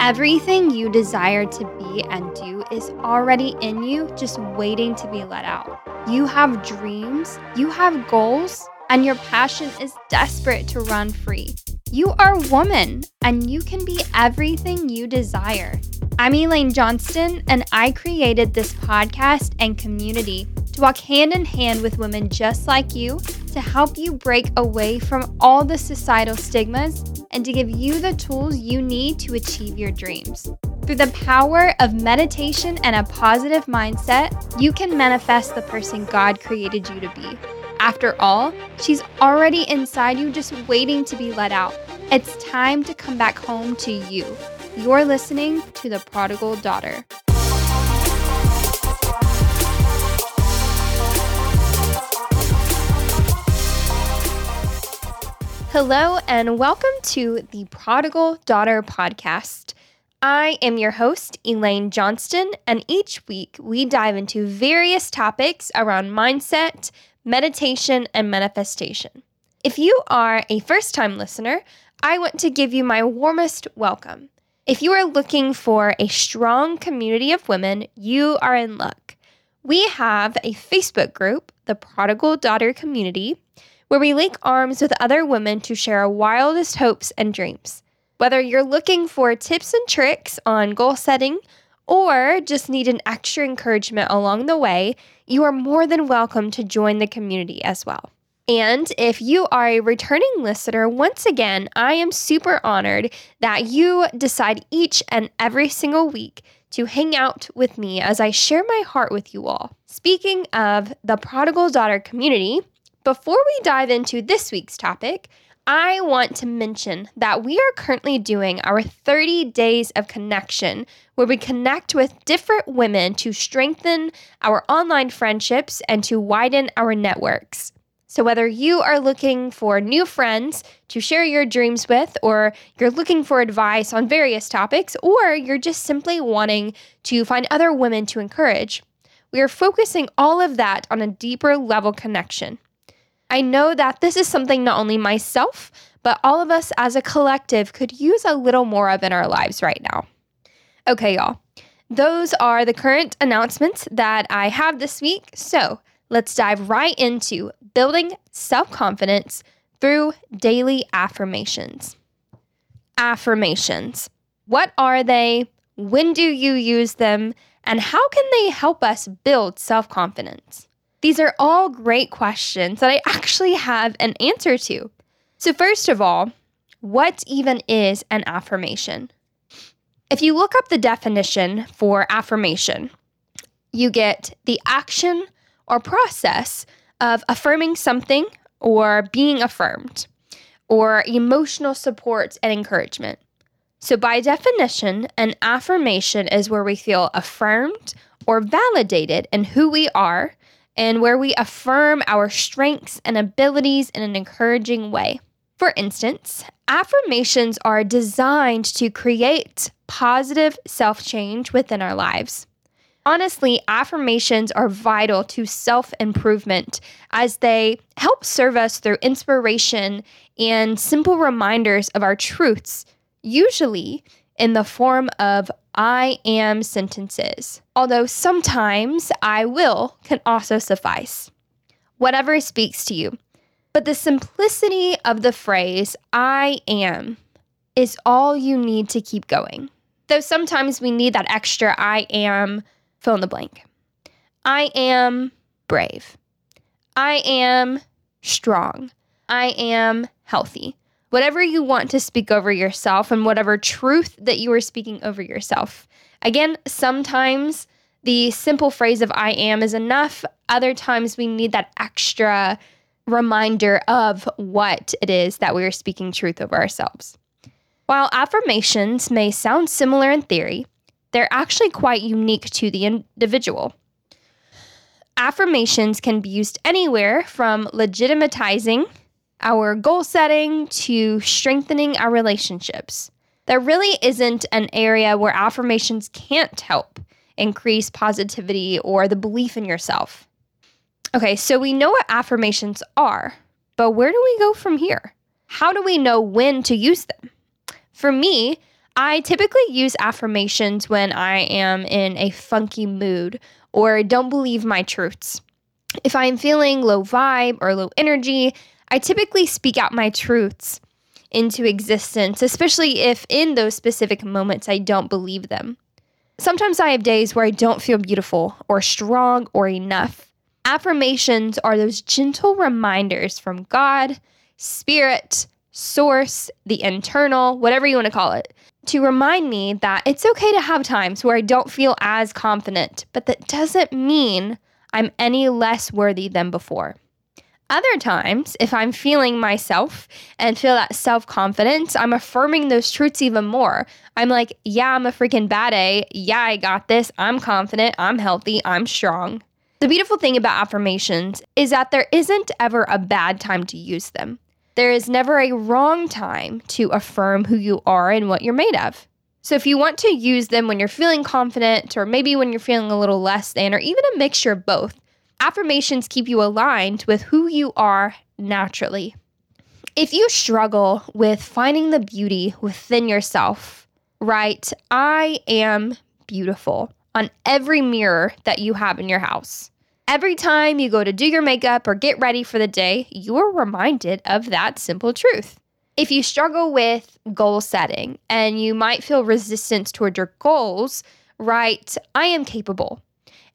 Everything you desire to be and do is already in you, just waiting to be let out. You have dreams, you have goals, and your passion is desperate to run free. You are a woman, and you can be everything you desire. I'm Elaine Johnston, and I created this podcast and community to walk hand in hand with women just like you to help you break away from all the societal stigmas and to give you the tools you need to achieve your dreams. Through the power of meditation and a positive mindset, you can manifest the person God created you to be. After all, she's already inside you, just waiting to be let out. It's time to come back home to you. You're listening to The Prodigal Daughter. Hello, and welcome to the Prodigal Daughter podcast. I am your host, Elaine Johnston, and each week we dive into various topics around mindset, meditation, and manifestation. If you are a first time listener, I want to give you my warmest welcome. If you are looking for a strong community of women, you are in luck. We have a Facebook group, the Prodigal Daughter Community where we link arms with other women to share our wildest hopes and dreams. Whether you're looking for tips and tricks on goal setting or just need an extra encouragement along the way, you are more than welcome to join the community as well. And if you are a returning listener, once again, I am super honored that you decide each and every single week to hang out with me as I share my heart with you all. Speaking of the prodigal daughter community, before we dive into this week's topic, I want to mention that we are currently doing our 30 days of connection, where we connect with different women to strengthen our online friendships and to widen our networks. So, whether you are looking for new friends to share your dreams with, or you're looking for advice on various topics, or you're just simply wanting to find other women to encourage, we are focusing all of that on a deeper level connection. I know that this is something not only myself, but all of us as a collective could use a little more of in our lives right now. Okay, y'all. Those are the current announcements that I have this week. So let's dive right into building self confidence through daily affirmations. Affirmations. What are they? When do you use them? And how can they help us build self confidence? These are all great questions that I actually have an answer to. So, first of all, what even is an affirmation? If you look up the definition for affirmation, you get the action or process of affirming something or being affirmed, or emotional support and encouragement. So, by definition, an affirmation is where we feel affirmed or validated in who we are and where we affirm our strengths and abilities in an encouraging way. For instance, affirmations are designed to create positive self change within our lives. Honestly, affirmations are vital to self improvement as they help serve us through inspiration and simple reminders of our truths, usually in the form of I am sentences, although sometimes I will can also suffice. Whatever speaks to you. But the simplicity of the phrase I am is all you need to keep going. Though sometimes we need that extra I am fill in the blank. I am brave. I am strong. I am healthy whatever you want to speak over yourself and whatever truth that you are speaking over yourself. Again, sometimes the simple phrase of I am is enough. Other times we need that extra reminder of what it is that we are speaking truth over ourselves. While affirmations may sound similar in theory, they're actually quite unique to the individual. Affirmations can be used anywhere from legitimatizing our goal setting to strengthening our relationships. There really isn't an area where affirmations can't help increase positivity or the belief in yourself. Okay, so we know what affirmations are, but where do we go from here? How do we know when to use them? For me, I typically use affirmations when I am in a funky mood or don't believe my truths. If I am feeling low vibe or low energy, I typically speak out my truths into existence, especially if in those specific moments I don't believe them. Sometimes I have days where I don't feel beautiful or strong or enough. Affirmations are those gentle reminders from God, Spirit, Source, the internal, whatever you want to call it, to remind me that it's okay to have times where I don't feel as confident, but that doesn't mean I'm any less worthy than before. Other times, if I'm feeling myself and feel that self confidence, I'm affirming those truths even more. I'm like, yeah, I'm a freaking bad A. Yeah, I got this. I'm confident. I'm healthy. I'm strong. The beautiful thing about affirmations is that there isn't ever a bad time to use them. There is never a wrong time to affirm who you are and what you're made of. So, if you want to use them when you're feeling confident, or maybe when you're feeling a little less than, or even a mixture of both, affirmations keep you aligned with who you are naturally. If you struggle with finding the beauty within yourself, write, I am beautiful on every mirror that you have in your house. Every time you go to do your makeup or get ready for the day, you are reminded of that simple truth. If you struggle with goal setting and you might feel resistance toward your goals, write, I am capable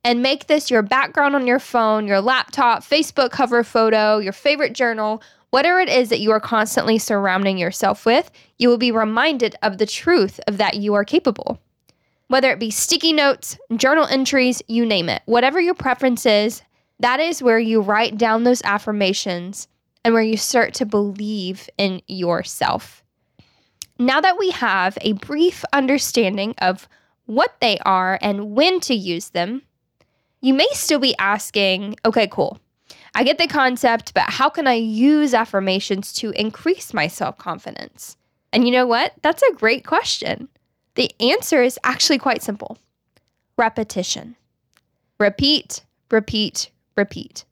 and make this your background on your phone, your laptop, Facebook cover photo, your favorite journal, whatever it is that you are constantly surrounding yourself with, you will be reminded of the truth of that you are capable. Whether it be sticky notes, journal entries, you name it, whatever your preference is, that is where you write down those affirmations and where you start to believe in yourself. Now that we have a brief understanding of what they are and when to use them, you may still be asking, okay, cool. I get the concept, but how can I use affirmations to increase my self confidence? And you know what? That's a great question. The answer is actually quite simple repetition. Repeat, repeat, repeat.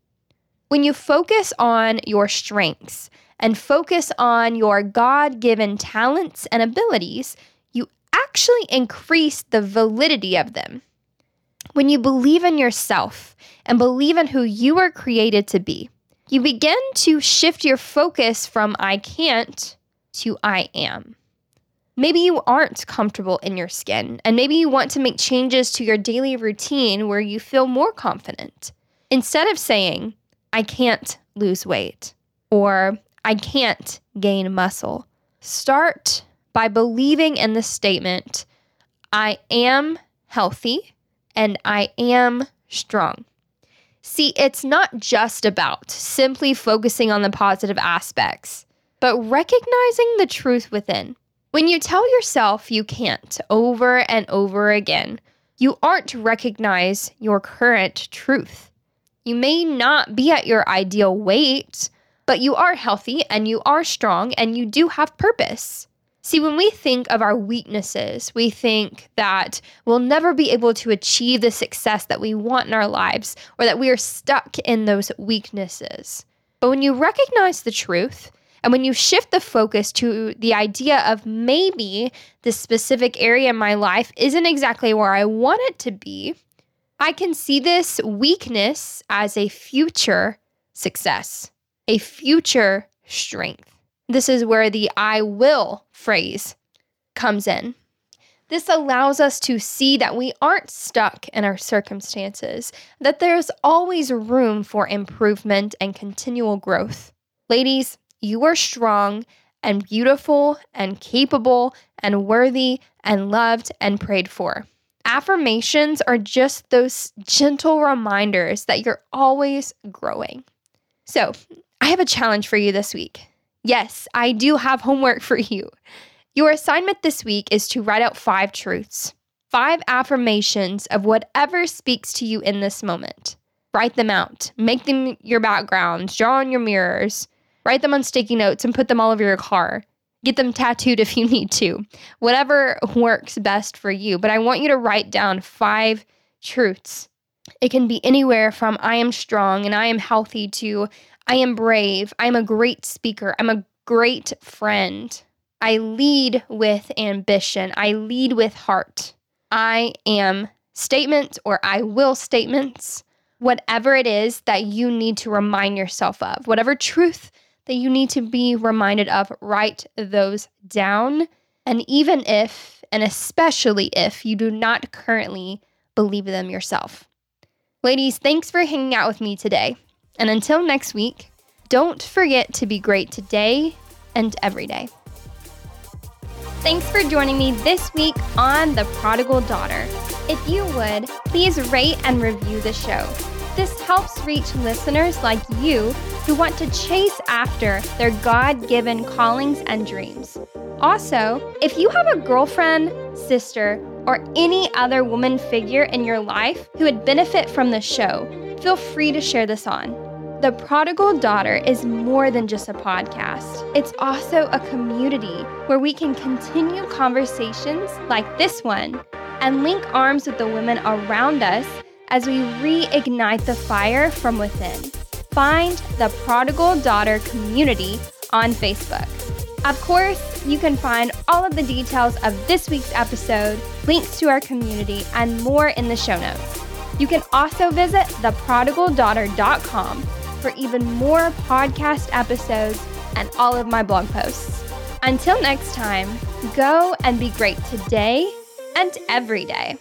When you focus on your strengths and focus on your God given talents and abilities, you actually increase the validity of them. When you believe in yourself and believe in who you are created to be, you begin to shift your focus from I can't to I am. Maybe you aren't comfortable in your skin, and maybe you want to make changes to your daily routine where you feel more confident. Instead of saying, I can't lose weight or I can't gain muscle, start by believing in the statement, I am healthy and I am strong. See, it's not just about simply focusing on the positive aspects, but recognizing the truth within. When you tell yourself you can't over and over again, you aren't recognize your current truth. You may not be at your ideal weight, but you are healthy and you are strong and you do have purpose. See, when we think of our weaknesses, we think that we'll never be able to achieve the success that we want in our lives or that we are stuck in those weaknesses. But when you recognize the truth, and when you shift the focus to the idea of maybe this specific area in my life isn't exactly where I want it to be, I can see this weakness as a future success, a future strength. This is where the I will phrase comes in. This allows us to see that we aren't stuck in our circumstances, that there's always room for improvement and continual growth. Ladies, you are strong and beautiful and capable and worthy and loved and prayed for. Affirmations are just those gentle reminders that you're always growing. So, I have a challenge for you this week. Yes, I do have homework for you. Your assignment this week is to write out five truths, five affirmations of whatever speaks to you in this moment. Write them out, make them your backgrounds, draw on your mirrors, write them on sticky notes, and put them all over your car. Get them tattooed if you need to, whatever works best for you. But I want you to write down five truths. It can be anywhere from I am strong and I am healthy to I am brave. I'm a great speaker. I'm a great friend. I lead with ambition. I lead with heart. I am statements or I will statements, whatever it is that you need to remind yourself of, whatever truth that you need to be reminded of, write those down. And even if, and especially if, you do not currently believe them yourself. Ladies, thanks for hanging out with me today. And until next week, don't forget to be great today and every day. Thanks for joining me this week on The Prodigal Daughter. If you would, please rate and review the show. This helps reach listeners like you who want to chase after their God given callings and dreams. Also, if you have a girlfriend, sister, or any other woman figure in your life who would benefit from the show, feel free to share this on. The Prodigal Daughter is more than just a podcast. It's also a community where we can continue conversations like this one and link arms with the women around us as we reignite the fire from within. Find the Prodigal Daughter community on Facebook. Of course, you can find all of the details of this week's episode, links to our community, and more in the show notes. You can also visit theprodigaldaughter.com for even more podcast episodes and all of my blog posts. Until next time, go and be great today and every day.